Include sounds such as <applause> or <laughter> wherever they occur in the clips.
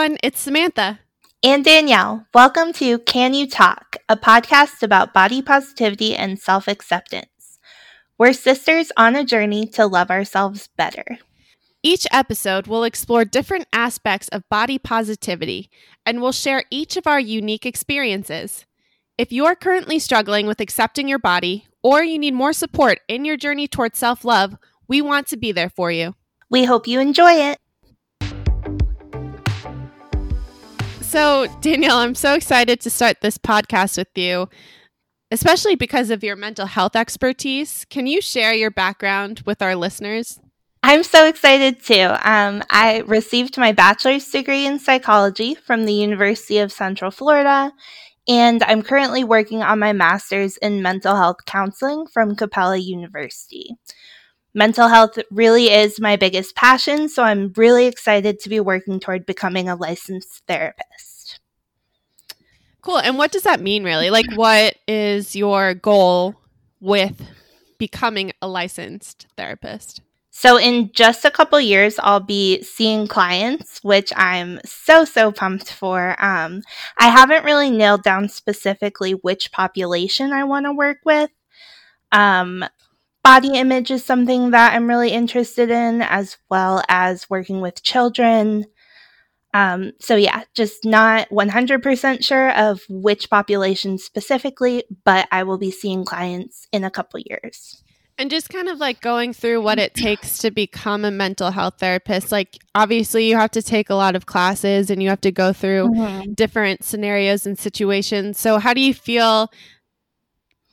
everyone. It's Samantha. And Danielle. Welcome to Can You Talk, a podcast about body positivity and self acceptance. We're sisters on a journey to love ourselves better. Each episode will explore different aspects of body positivity and we'll share each of our unique experiences. If you're currently struggling with accepting your body or you need more support in your journey towards self love, we want to be there for you. We hope you enjoy it. So, Danielle, I'm so excited to start this podcast with you, especially because of your mental health expertise. Can you share your background with our listeners? I'm so excited too. Um, I received my bachelor's degree in psychology from the University of Central Florida, and I'm currently working on my master's in mental health counseling from Capella University. Mental health really is my biggest passion, so I'm really excited to be working toward becoming a licensed therapist. Cool. And what does that mean, really? Like, what is your goal with becoming a licensed therapist? So, in just a couple years, I'll be seeing clients, which I'm so, so pumped for. Um, I haven't really nailed down specifically which population I want to work with. Um, body image is something that I'm really interested in, as well as working with children. Um, so, yeah, just not 100% sure of which population specifically, but I will be seeing clients in a couple years. And just kind of like going through what it takes to become a mental health therapist. Like, obviously, you have to take a lot of classes and you have to go through mm-hmm. different scenarios and situations. So, how do you feel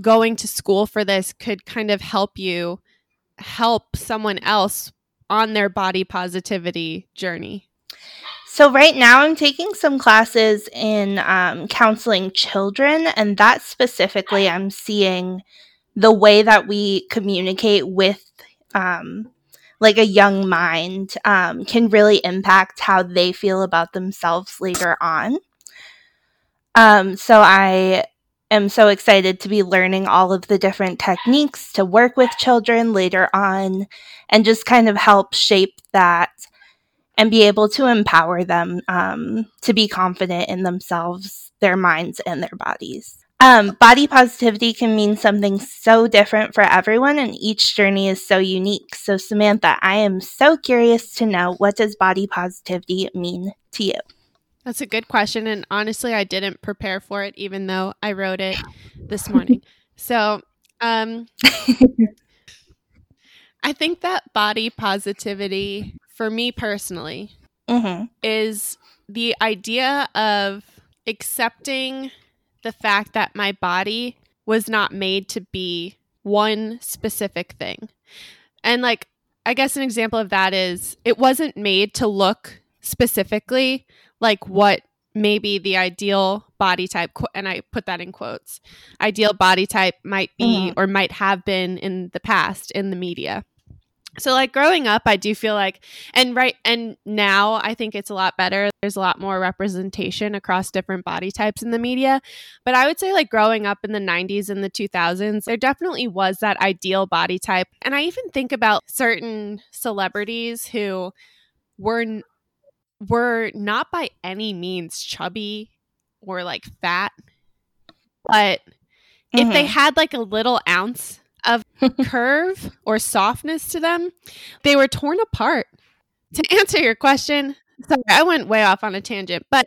going to school for this could kind of help you help someone else on their body positivity journey? So, right now, I'm taking some classes in um, counseling children, and that specifically, I'm seeing the way that we communicate with um, like a young mind um, can really impact how they feel about themselves later on. Um, so, I am so excited to be learning all of the different techniques to work with children later on and just kind of help shape that and be able to empower them um, to be confident in themselves, their minds, and their bodies. Um, body positivity can mean something so different for everyone, and each journey is so unique. So, Samantha, I am so curious to know what does body positivity mean to you? That's a good question. And honestly, I didn't prepare for it, even though I wrote it <laughs> this morning. so, um, <laughs> I think that body positivity, for me personally, mm-hmm. is the idea of accepting the fact that my body was not made to be one specific thing. And, like, I guess an example of that is it wasn't made to look specifically like what maybe the ideal body type and i put that in quotes ideal body type might be mm-hmm. or might have been in the past in the media. So like growing up i do feel like and right and now i think it's a lot better. There's a lot more representation across different body types in the media. But i would say like growing up in the 90s and the 2000s there definitely was that ideal body type. And i even think about certain celebrities who were were not by any means chubby or like fat, but mm-hmm. if they mm-hmm. had like a little ounce of <laughs> curve or softness to them, they were torn apart. To answer your question, sorry, I went way off on a tangent, but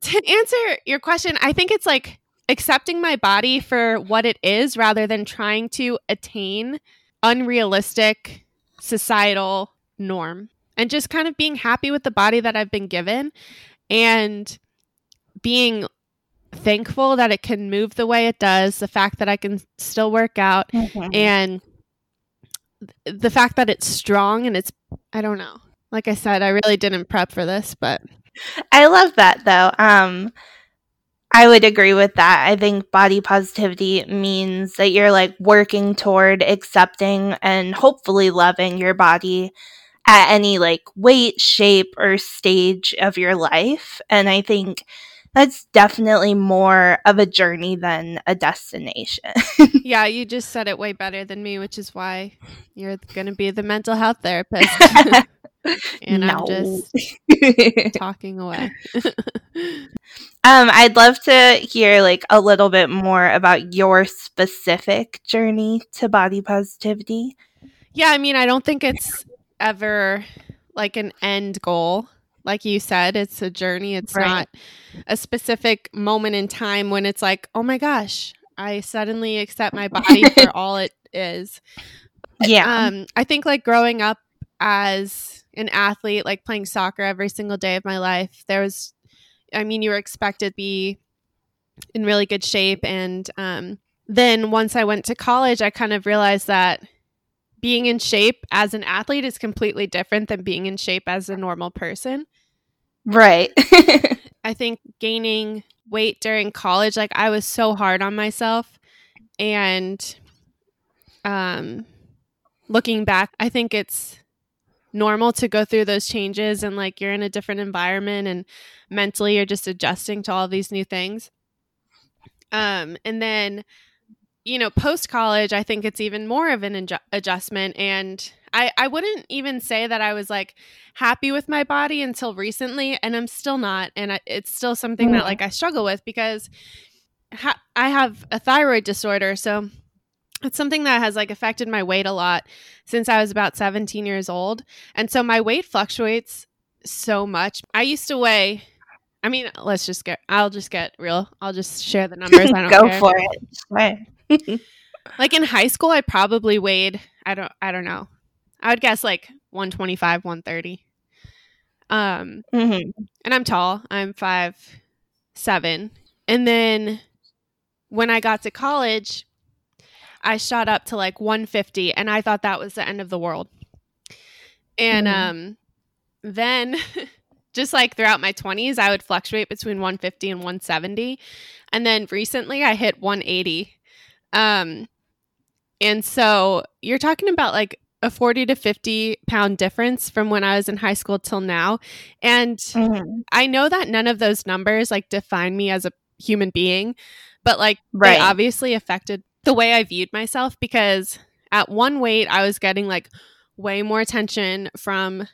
to answer your question, I think it's like accepting my body for what it is rather than trying to attain unrealistic societal norm and just kind of being happy with the body that I've been given and being thankful that it can move the way it does, the fact that I can still work out mm-hmm. and the fact that it's strong and it's I don't know. Like I said, I really didn't prep for this, but I love that though. Um I would agree with that. I think body positivity means that you're like working toward accepting and hopefully loving your body at any like weight, shape, or stage of your life. And I think that's definitely more of a journey than a destination. <laughs> yeah, you just said it way better than me, which is why you're going to be the mental health therapist. <laughs> And. I'm just talking away. <laughs> um, I'd love to hear like a little bit more about your specific journey to body positivity. Yeah, I mean, I don't think it's ever like an end goal. Like you said, it's a journey. It's right. not a specific moment in time when it's like, oh my gosh, I suddenly accept my body for <laughs> all it is. Yeah. Um, I think like growing up as an athlete, like playing soccer every single day of my life, there was, I mean, you were expected to be in really good shape. And um, then once I went to college, I kind of realized that being in shape as an athlete is completely different than being in shape as a normal person. Right. <laughs> I think gaining weight during college, like I was so hard on myself. And um looking back, I think it's normal to go through those changes and like you're in a different environment and mentally you're just adjusting to all these new things. Um and then you know, post college, I think it's even more of an adju- adjustment. And I, I wouldn't even say that I was like happy with my body until recently, and I'm still not. And I, it's still something that mm. like I struggle with because ha- I have a thyroid disorder. So it's something that has like affected my weight a lot since I was about 17 years old. And so my weight fluctuates so much. I used to weigh I mean, let's just get I'll just get real. I'll just share the <laughs> numbers. I don't Go care. for it like in high school, I probably weighed I don't I don't know. I would guess like 125, 130. Um, mm-hmm. and I'm tall. I'm five seven. And then when I got to college, I shot up to like 150, and I thought that was the end of the world. And mm-hmm. um, then <laughs> just like throughout my 20s, I would fluctuate between 150 and 170. And then recently I hit 180. Um, and so you're talking about like a 40 to 50 pound difference from when I was in high school till now. And mm-hmm. I know that none of those numbers like define me as a human being, but like right. they obviously affected the way I viewed myself because at one weight I was getting like way more attention from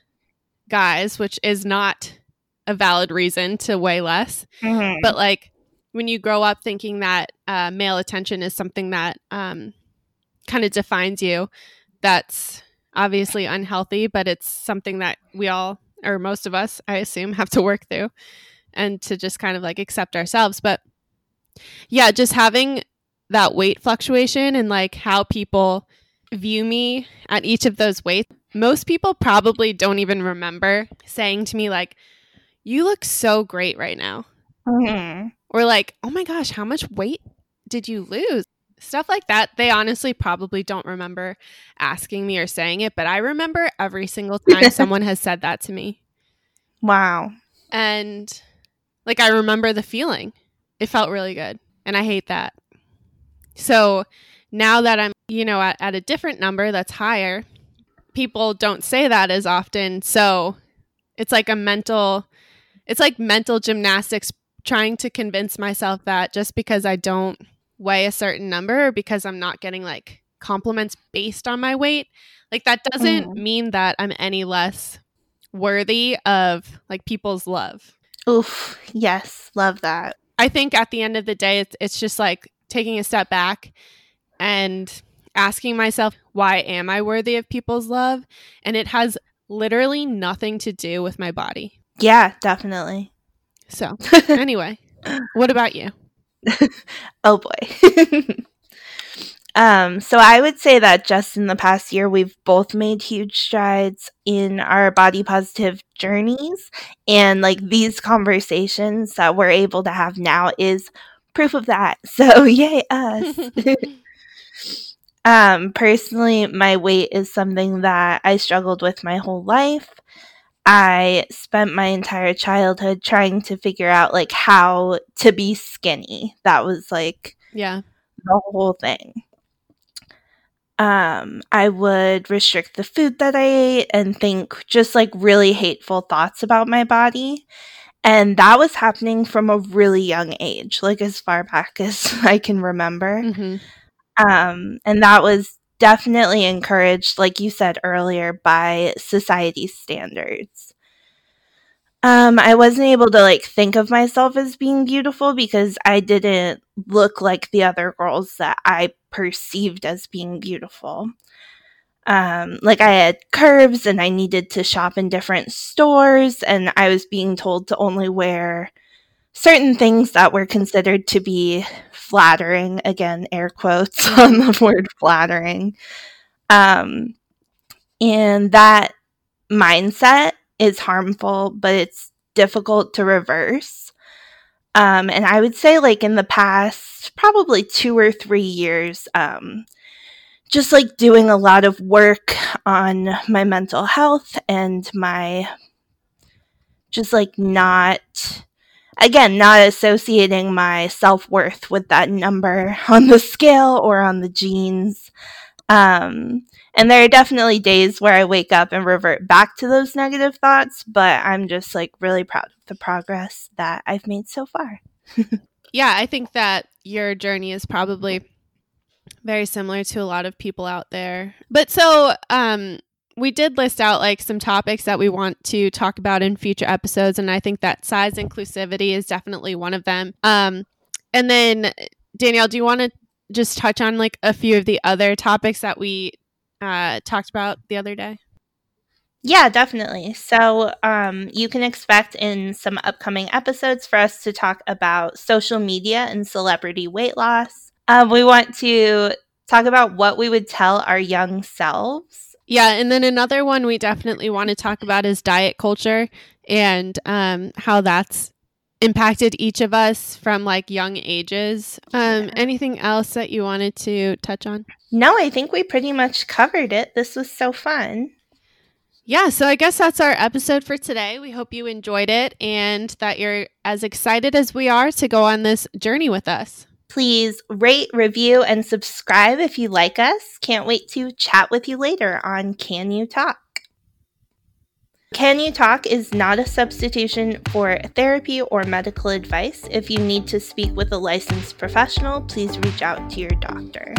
guys, which is not a valid reason to weigh less. Mm-hmm. But like when you grow up thinking that uh, male attention is something that um, kind of defines you, that's obviously unhealthy, but it's something that we all, or most of us, I assume, have to work through and to just kind of like accept ourselves. But yeah, just having that weight fluctuation and like how people view me at each of those weights. Most people probably don't even remember saying to me, like, you look so great right now. Mm-hmm. Or like, oh my gosh, how much weight did you lose? Stuff like that. They honestly probably don't remember asking me or saying it, but I remember every single <laughs> time someone has said that to me. Wow. And like, I remember the feeling. It felt really good. And I hate that. So now that I'm, you know, at, at a different number that's higher, people don't say that as often. So it's like a mental, it's like mental gymnastics trying to convince myself that just because I don't weigh a certain number or because I'm not getting like compliments based on my weight, like that doesn't mm. mean that I'm any less worthy of like people's love. Oof, yes, love that. I think at the end of the day it's it's just like taking a step back and asking myself why am I worthy of people's love? And it has literally nothing to do with my body. Yeah, definitely. So, <laughs> anyway, what about you? <laughs> oh boy. <laughs> um, so I would say that just in the past year, we've both made huge strides in our body positive journeys. And like these conversations that we're able to have now is proof of that. So, yay, us. um, personally, my weight is something that I struggled with my whole life. I spent my entire childhood trying to figure out like how to be skinny. That was like yeah, the whole thing. Um, I would restrict the food that I ate and think just like really hateful thoughts about my body. And that was happening from a really young age, like as far back as <laughs> I can remember. Mm-hmm. Um, and that was definitely encouraged, like you said earlier, by society standards. Um, I wasn't able to like think of myself as being beautiful because I didn't look like the other girls that I perceived as being beautiful. Um, like I had curves and I needed to shop in different stores, and I was being told to only wear certain things that were considered to be flattering. Again, air quotes <laughs> on the word flattering. Um, and that mindset is harmful, but it's difficult to reverse. Um, and I would say, like, in the past probably two or three years, um, just like doing a lot of work on my mental health and my just like not again not associating my self-worth with that number <laughs> on the scale or on the jeans um and there are definitely days where I wake up and revert back to those negative thoughts, but I'm just like really proud of the progress that I've made so far. <laughs> yeah, I think that your journey is probably very similar to a lot of people out there. But so, um, we did list out like some topics that we want to talk about in future episodes, and I think that size inclusivity is definitely one of them. Um, and then Danielle, do you want to just touch on like a few of the other topics that we uh, talked about the other day? Yeah, definitely. So, um, you can expect in some upcoming episodes for us to talk about social media and celebrity weight loss. Um, we want to talk about what we would tell our young selves. Yeah, and then another one we definitely want to talk about is diet culture and um, how that's impacted each of us from like young ages. Um, anything else that you wanted to touch on? No, I think we pretty much covered it. This was so fun. Yeah, so I guess that's our episode for today. We hope you enjoyed it and that you're as excited as we are to go on this journey with us. Please rate, review, and subscribe if you like us. Can't wait to chat with you later on Can You Talk? Can You Talk is not a substitution for therapy or medical advice. If you need to speak with a licensed professional, please reach out to your doctor.